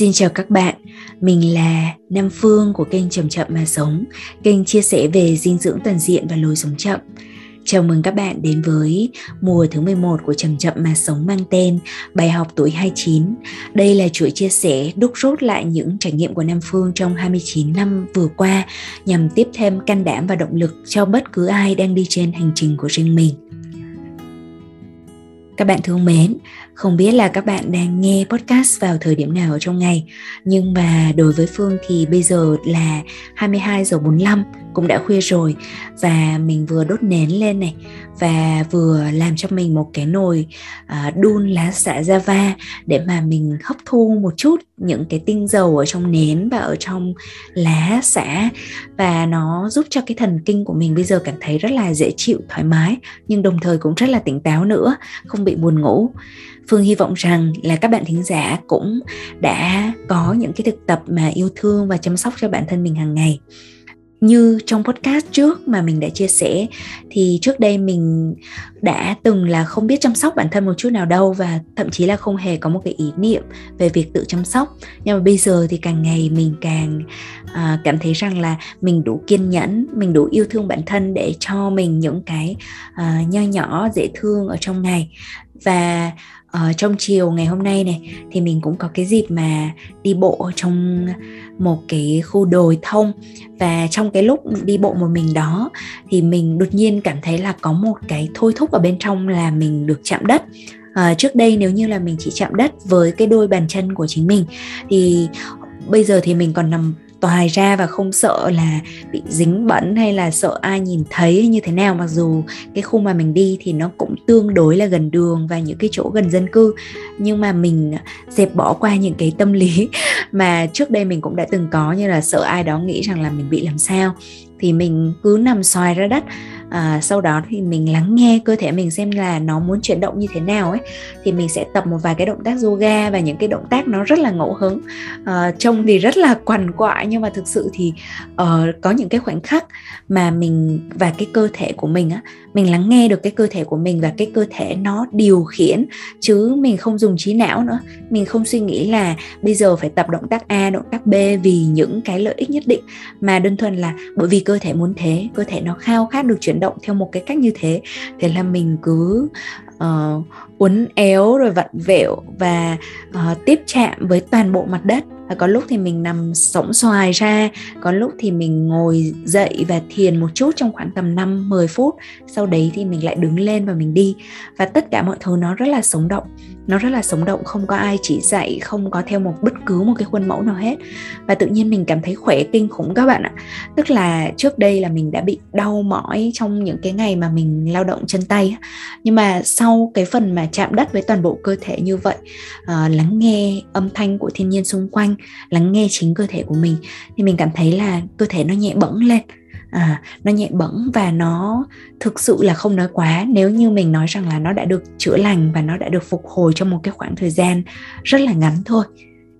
Xin chào các bạn, mình là Nam Phương của kênh Chậm Chậm Mà Sống, kênh chia sẻ về dinh dưỡng toàn diện và lối sống chậm. Chào mừng các bạn đến với mùa thứ 11 của Chậm Chậm Mà Sống mang tên Bài học tuổi 29. Đây là chuỗi chia sẻ đúc rút lại những trải nghiệm của Nam Phương trong 29 năm vừa qua nhằm tiếp thêm can đảm và động lực cho bất cứ ai đang đi trên hành trình của riêng mình. Các bạn thương mến, không biết là các bạn đang nghe podcast vào thời điểm nào trong ngày, nhưng mà đối với Phương thì bây giờ là 22 giờ 45 cũng đã khuya rồi và mình vừa đốt nến lên này và vừa làm cho mình một cái nồi uh, đun lá xả java để mà mình hấp thu một chút những cái tinh dầu ở trong nến và ở trong lá xả. Và nó giúp cho cái thần kinh của mình bây giờ cảm thấy rất là dễ chịu thoải mái nhưng đồng thời cũng rất là tỉnh táo nữa không bị buồn ngủ. Phương hy vọng rằng là các bạn thính giả cũng đã có những cái thực tập mà yêu thương và chăm sóc cho bản thân mình hàng ngày như trong podcast trước mà mình đã chia sẻ thì trước đây mình đã từng là không biết chăm sóc bản thân một chút nào đâu và thậm chí là không hề có một cái ý niệm về việc tự chăm sóc. Nhưng mà bây giờ thì càng ngày mình càng à, cảm thấy rằng là mình đủ kiên nhẫn mình đủ yêu thương bản thân để cho mình những cái à, nho nhỏ dễ thương ở trong ngày. Và uh, trong chiều ngày hôm nay này thì mình cũng có cái dịp mà đi bộ trong một cái khu đồi thông. Và trong cái lúc đi bộ một mình đó thì mình đột nhiên cảm thấy là có một cái thôi thúc ở bên trong là mình được chạm đất. À, trước đây nếu như là mình chỉ chạm đất với cái đôi bàn chân của chính mình thì bây giờ thì mình còn nằm toài ra và không sợ là bị dính bẩn hay là sợ ai nhìn thấy như thế nào. Mặc dù cái khu mà mình đi thì nó cũng tương đối là gần đường và những cái chỗ gần dân cư. Nhưng mà mình à, dẹp bỏ qua những cái tâm lý mà trước đây mình cũng đã từng có như là sợ ai đó nghĩ rằng là mình bị làm sao. Thì mình cứ nằm xoài ra đất à, sau đó thì mình lắng nghe cơ thể mình xem là nó muốn chuyển động như thế nào ấy thì mình sẽ tập một vài cái động tác yoga và những cái động tác nó rất là ngẫu hứng. À, trông thì rất là quằn quại nhưng mà thực sự thì uh, có những cái khoảnh khắc mà mình và cái cơ thể của mình á mình lắng nghe được cái cơ thể của mình và cái cơ thể nó điều khiển chứ mình không dùng trí não nữa. Mình không suy nghĩ là bây giờ phải tập động tác a động tác b vì những cái lợi ích nhất định mà đơn thuần là bởi vì cơ thể muốn thế cơ thể nó khao khát được chuyển động theo một cái cách như thế. Thế là mình cứ uh, uốn éo rồi vặn vẹo và uh, tiếp chạm với toàn bộ mặt đất. Và có lúc thì mình nằm sống xoài ra có lúc thì mình ngồi dậy và thiền một chút trong khoảng tầm 5 10 phút. Sau đấy thì mình lại đứng lên và mình đi. Và tất cả mọi thứ nó rất là sống động nó rất là sống động không có ai chỉ dạy không có theo một bất cứ một cái khuôn mẫu nào hết. Và tự nhiên mình cảm thấy khỏe kinh khủng các bạn ạ. Tức là trước đây là mình đã bị đau mỏi trong những cái ngày mà mình lao động chân tay nhưng mà sau cái phần mà chạm đất với toàn bộ cơ thể như vậy à, lắng nghe âm thanh của thiên nhiên xung quanh lắng nghe chính cơ thể của mình thì mình cảm thấy là cơ thể nó nhẹ bẫng lên à, nó nhẹ bẫng và nó thực sự là không nói quá. Nếu như mình nói rằng là nó đã được chữa lành và nó đã được phục hồi trong một cái khoảng thời gian rất là ngắn thôi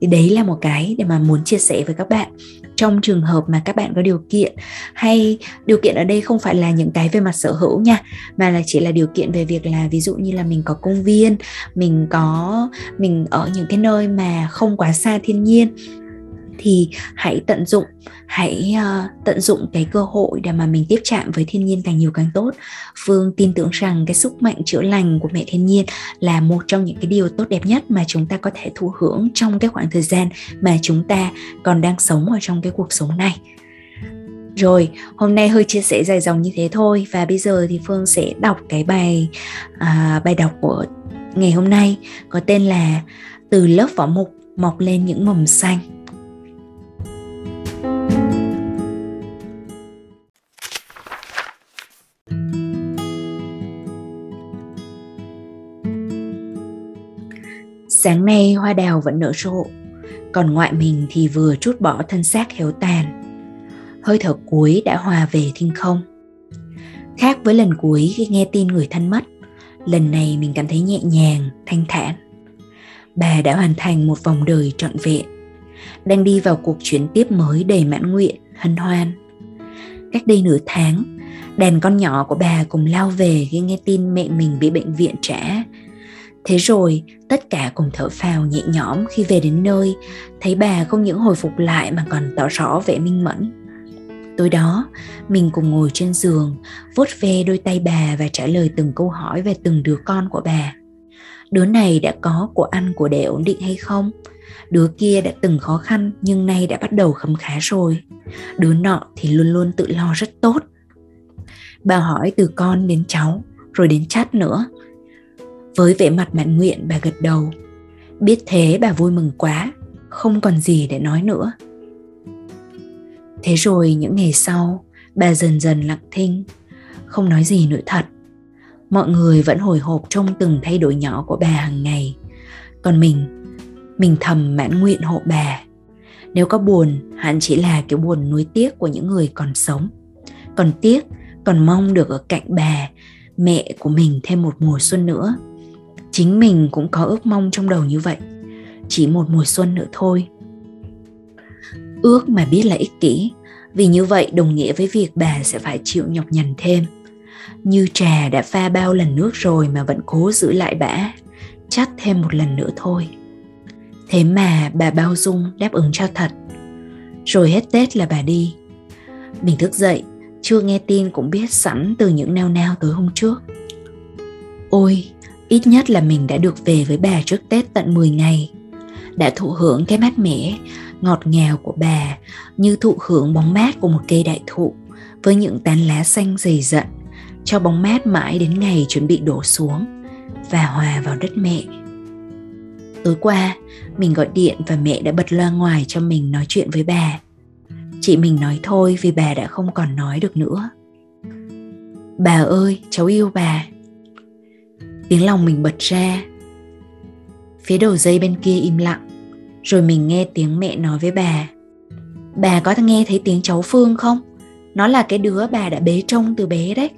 thì đấy là một cái để mà muốn chia sẻ với các bạn. Trong trường hợp mà các bạn có điều kiện hay điều kiện ở đây không phải là những cái về mặt sở hữu nha mà là chỉ là điều kiện về việc là ví dụ như là mình có công viên mình có mình ở những cái nơi mà không quá xa thiên nhiên thì hãy tận dụng hãy uh, tận dụng cái cơ hội để mà mình tiếp chạm với thiên nhiên càng nhiều càng tốt. Phương tin tưởng rằng cái sức mạnh chữa lành của mẹ thiên nhiên là một trong những cái điều tốt đẹp nhất mà chúng ta có thể thụ hưởng trong cái khoảng thời gian mà chúng ta còn đang sống ở trong cái cuộc sống này. Rồi hôm nay hơi chia sẻ dài dòng như thế thôi và bây giờ thì phương sẽ đọc cái bài à, bài đọc của ngày hôm nay có tên là từ lớp vỏ mục mọc lên những mầm xanh. Sáng nay hoa đào vẫn nở rộ, còn ngoại mình thì vừa chút bỏ thân xác héo tàn. Hơi thở cuối đã hòa về thiên không. Khác với lần cuối khi nghe tin người thân mất, lần này mình cảm thấy nhẹ nhàng, thanh thản. Bà đã hoàn thành một vòng đời trọn vẹn, đang đi vào cuộc chuyển tiếp mới đầy mãn nguyện, hân hoan. Cách đây nửa tháng, đàn con nhỏ của bà cùng lao về khi nghe tin mẹ mình bị bệnh viện trả Thế rồi, tất cả cùng thở phào nhẹ nhõm khi về đến nơi, thấy bà không những hồi phục lại mà còn tỏ rõ vẻ minh mẫn. Tối đó, mình cùng ngồi trên giường, vuốt ve đôi tay bà và trả lời từng câu hỏi về từng đứa con của bà. Đứa này đã có của ăn của để ổn định hay không? Đứa kia đã từng khó khăn nhưng nay đã bắt đầu khấm khá rồi. Đứa nọ thì luôn luôn tự lo rất tốt. Bà hỏi từ con đến cháu, rồi đến chát nữa. Với vẻ mặt mãn nguyện bà gật đầu. Biết thế bà vui mừng quá, không còn gì để nói nữa. Thế rồi những ngày sau, bà dần dần lặng thinh, không nói gì nữa thật. Mọi người vẫn hồi hộp trong từng thay đổi nhỏ của bà hàng ngày. Còn mình, mình thầm mãn nguyện hộ bà. Nếu có buồn, hẳn chỉ là cái buồn nuối tiếc của những người còn sống. Còn tiếc, còn mong được ở cạnh bà, mẹ của mình thêm một mùa xuân nữa. Chính mình cũng có ước mong trong đầu như vậy. Chỉ một mùa xuân nữa thôi. Ước mà biết là ích kỷ. Vì như vậy, đồng nghĩa với việc bà sẽ phải chịu nhọc nhằn thêm. Như trà đã pha bao lần nước rồi mà vẫn cố giữ lại bã chắc thêm một lần nữa thôi. Thế mà bà bao dung đáp ứng cho thật. Rồi hết tết là bà đi. Mình thức dậy, chưa nghe tin cũng biết sẵn từ những nao nao tối hôm trước. Ôi ít nhất là mình đã được về với bà trước tết tận 10 ngày. Đã thụ hưởng cái mát mẻ, ngọt ngào của bà, như thụ hưởng bóng mát của một cây đại thụ, với những tán lá xanh dày dặn, cho bóng mát mãi đến ngày chuẩn bị đổ xuống và hòa vào đất mẹ. Tối qua, mình gọi điện và mẹ đã bật loa ngoài cho mình nói chuyện với bà. Chị mình nói thôi vì bà đã không còn nói được nữa. Bà ơi, cháu yêu bà tiếng lòng mình bật ra. Phía đầu dây bên kia im lặng, rồi mình nghe tiếng mẹ nói với bà. Bà có nghe thấy tiếng cháu phương không? Nó là cái đứa bà đã bế trông từ bé đấy.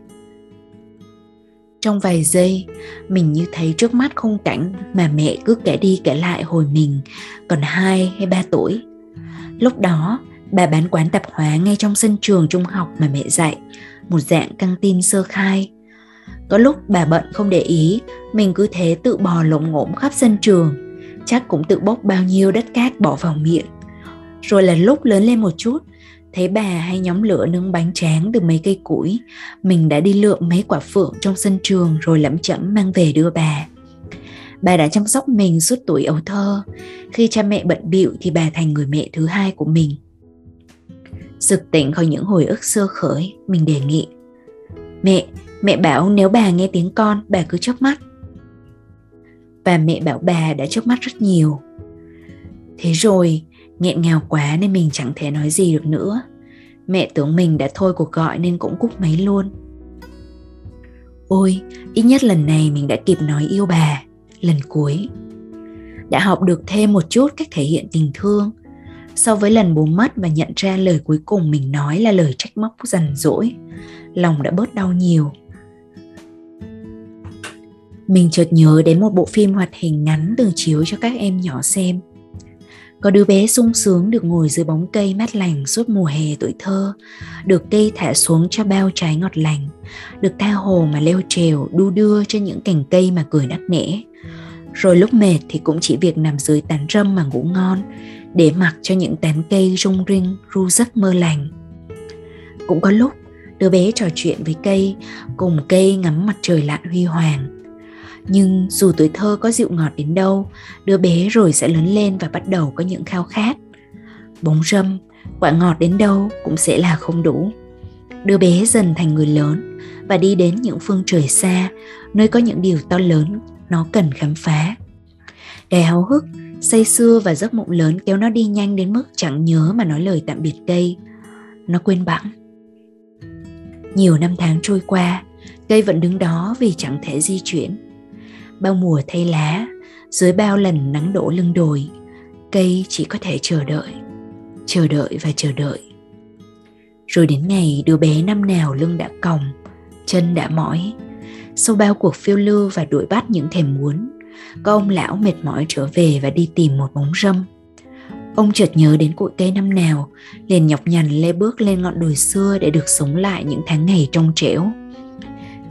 Trong vài giây, mình như thấy trước mắt khung cảnh mà mẹ cứ kể đi kể lại hồi mình còn hai hay ba tuổi. Lúc đó, bà bán quán tạp hóa ngay trong sân trường trung học mà mẹ dạy, một dạng căng tin sơ khai có lúc bà bận không để ý mình cứ thế tự bò lộn ngỗng khắp sân trường chắc cũng tự bốc bao nhiêu đất cát bỏ vào miệng. Rồi là lúc lớn lên một chút, thấy bà hay nhóm lửa nướng bánh tráng từ mấy cây củi, mình đã đi lượm mấy quả phượng trong sân trường rồi lẩm chẩm mang về đưa bà. Bà đã chăm sóc mình suốt tuổi ấu thơ, khi cha mẹ bận bịu thì bà thành người mẹ thứ hai của mình. Sực tỉnh khỏi những hồi ức sơ khởi, mình đề nghị. Mẹ, mẹ bảo nếu bà nghe tiếng con, bà cứ chớp mắt. Và mẹ bảo bà đã chớp mắt rất nhiều. Thế rồi nghẹn ngào quá nên mình chẳng thể nói gì được nữa. Mẹ tưởng mình đã thôi cuộc gọi nên cũng cúp máy luôn. Ôi ít nhất lần này mình đã kịp nói yêu bà. Lần cuối. Đã học được thêm một chút cách thể hiện tình thương. So với lần bố mất và nhận ra lời cuối cùng mình nói là lời trách móc dằn dỗi lòng đã bớt đau nhiều mình chợt nhớ đến một bộ phim hoạt hình ngắn từng chiếu cho các em nhỏ xem. Có đứa bé sung sướng được ngồi dưới bóng cây mát lành suốt mùa hè tuổi thơ, được cây thả xuống cho bao trái ngọt lành, được tha hồ mà leo trèo đu đưa trên những cành cây mà cười nắc nẻ. Rồi lúc mệt thì cũng chỉ việc nằm dưới tán râm mà ngủ ngon, để mặc cho những tán cây rung rinh ru giấc mơ lành. Cũng có lúc đứa bé trò chuyện với cây, cùng cây ngắm mặt trời lặn huy hoàng nhưng dù tuổi thơ có dịu ngọt đến đâu, đứa bé rồi sẽ lớn lên và bắt đầu có những khao khát. Bóng râm, quả ngọt đến đâu cũng sẽ là không đủ. Đứa bé dần thành người lớn và đi đến những phương trời xa, nơi có những điều to lớn nó cần khám phá. Đầy háo hức, say sưa và giấc mộng lớn kéo nó đi nhanh đến mức chẳng nhớ mà nói lời tạm biệt cây. Nó quên bẵng. Nhiều năm tháng trôi qua, cây vẫn đứng đó vì chẳng thể di chuyển bao mùa thay lá, dưới bao lần nắng đổ lưng đồi, cây chỉ có thể chờ đợi chờ đợi và chờ đợi. Rồi đến ngày đứa bé năm nào lưng đã còng, chân đã mỏi, sau bao cuộc phiêu lưu và đuổi bắt những thèm muốn, có ông lão mệt mỏi trở về và đi tìm một bóng râm. Ông chợt nhớ đến cội cây năm nào, liền nhọc nhằn lê bước lên ngọn đồi xưa để được sống lại những tháng ngày trong trẻo.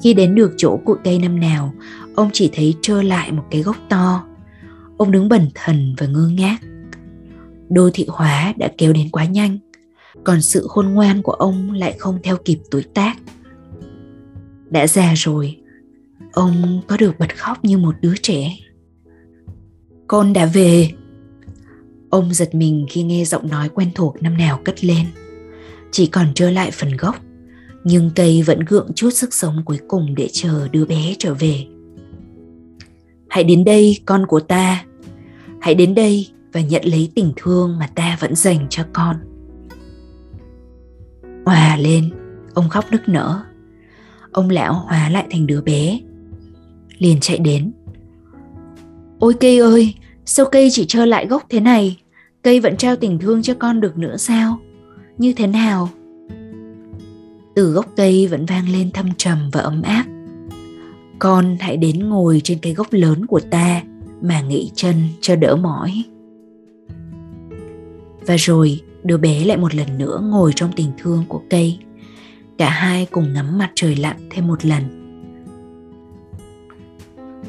Khi đến được chỗ cội cây năm nào ông chỉ thấy trơ lại một cái gốc to. Ông đứng bần thần và ngơ ngác. Đô thị hóa đã kéo đến quá nhanh, còn sự khôn ngoan của ông lại không theo kịp tuổi tác. Đã già rồi, ông có được bật khóc như một đứa trẻ. Con đã về. Ông giật mình khi nghe giọng nói quen thuộc năm nào cất lên. Chỉ còn trơ lại phần gốc, nhưng cây vẫn gượng chút sức sống cuối cùng để chờ đứa bé trở về hãy đến đây, con của ta. Hãy đến đây và nhận lấy tình thương mà ta vẫn dành cho con. Hòa lên, ông khóc nức nở. Ông lão hóa lại thành đứa bé. Liền chạy đến. Ôi cây ơi, sao cây chỉ trơ lại gốc thế này? Cây vẫn trao tình thương cho con được nữa sao? Như thế nào? Từ gốc cây vẫn vang lên thâm trầm và ấm áp con hãy đến ngồi trên cái gốc lớn của ta mà nghỉ chân cho đỡ mỏi. Và rồi đứa bé lại một lần nữa ngồi trong tình thương của cây. Cả hai cùng ngắm mặt trời lặn thêm một lần.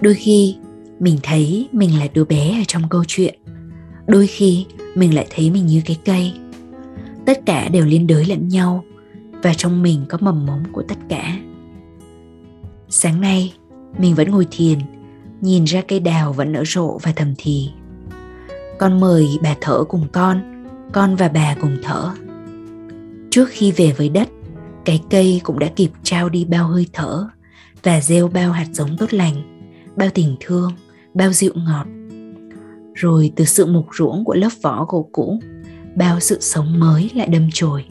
Đôi khi mình thấy mình là đứa bé ở trong câu chuyện. Đôi khi mình lại thấy mình như cái cây. Tất cả đều liên đới lẫn nhau và trong mình có mầm mống của tất cả. Sáng nay mình vẫn ngồi thiền, nhìn ra cây đào vẫn nở rộ và thầm thì. Con mời bà thở cùng con con và bà cùng thở. Trước khi về với đất, cái cây cũng đã kịp trao đi bao hơi thở và gieo bao hạt giống tốt lành, bao tình thương, bao dịu ngọt. Rồi từ sự mục ruỗng của lớp vỏ gỗ cũ, bao sự sống mới lại đâm chồi.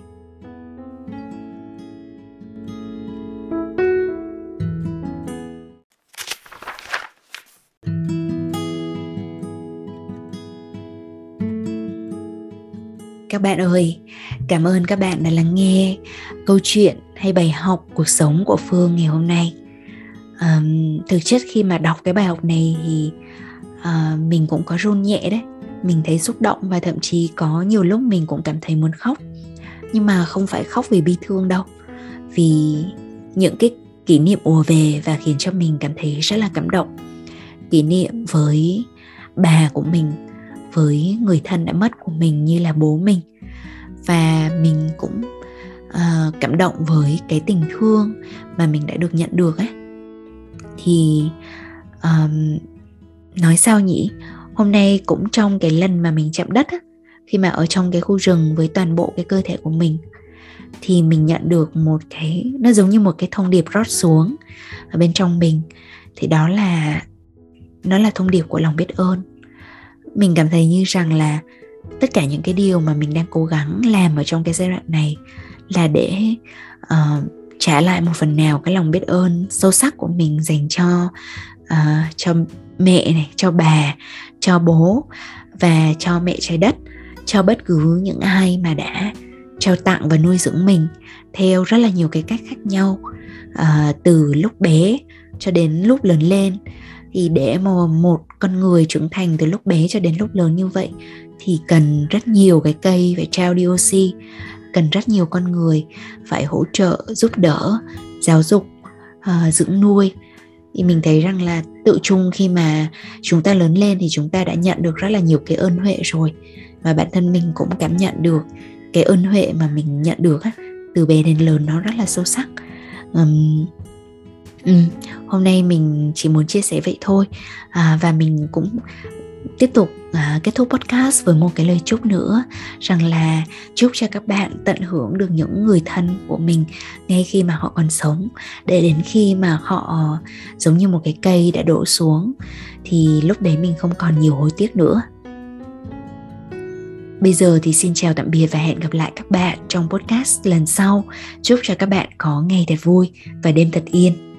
Cảm ơn các bạn đã lắng nghe câu chuyện hay bài học cuộc sống của phương ngày hôm nay. Um, thực chất khi mà đọc cái bài học này thì uh, mình cũng có run nhẹ đấy. Mình thấy xúc động và thậm chí có nhiều lúc mình cũng cảm thấy muốn khóc. Nhưng mà không phải khóc vì bi thương đâu. Vì những cái kỷ niệm ùa về và khiến cho mình cảm thấy rất là cảm động. Kỷ niệm với bà của mình với người thân đã mất của mình như là bố mình và mình cũng uh, cảm động với cái tình thương mà mình đã được nhận được ấy. Thì um, nói sao nhỉ? Hôm nay cũng trong cái lần mà mình chạm đất á, khi mà ở trong cái khu rừng với toàn bộ cái cơ thể của mình thì mình nhận được một cái nó giống như một cái thông điệp rót xuống ở bên trong mình. Thì đó là nó là thông điệp của lòng biết ơn. Mình cảm thấy như rằng là tất cả những cái điều mà mình đang cố gắng làm ở trong cái giai đoạn này là để uh, trả lại một phần nào cái lòng biết ơn sâu sắc của mình dành cho uh, cho mẹ này cho bà cho bố và cho mẹ trái đất cho bất cứ những ai mà đã trao tặng và nuôi dưỡng mình theo rất là nhiều cái cách khác nhau uh, từ lúc bé cho đến lúc lớn lên thì để mà một con người trưởng thành từ lúc bé cho đến lúc lớn như vậy thì cần rất nhiều cái cây phải trao đi oxy cần rất nhiều con người phải hỗ trợ giúp đỡ giáo dục uh, dưỡng nuôi. Thì mình thấy rằng là tự chung khi mà chúng ta lớn lên thì chúng ta đã nhận được rất là nhiều cái ơn huệ rồi. Và bản thân mình cũng cảm nhận được cái ơn huệ mà mình nhận được á, từ bé đến lớn nó rất là sâu sắc. Um, Ừ, hôm nay mình chỉ muốn chia sẻ vậy thôi à, và mình cũng tiếp tục à, kết thúc podcast với một cái lời chúc nữa rằng là chúc cho các bạn tận hưởng được những người thân của mình ngay khi mà họ còn sống để đến khi mà họ giống như một cái cây đã đổ xuống thì lúc đấy mình không còn nhiều hối tiếc nữa Bây giờ thì xin chào tạm biệt và hẹn gặp lại các bạn trong podcast lần sau. Chúc cho các bạn có ngày thật vui và đêm thật yên.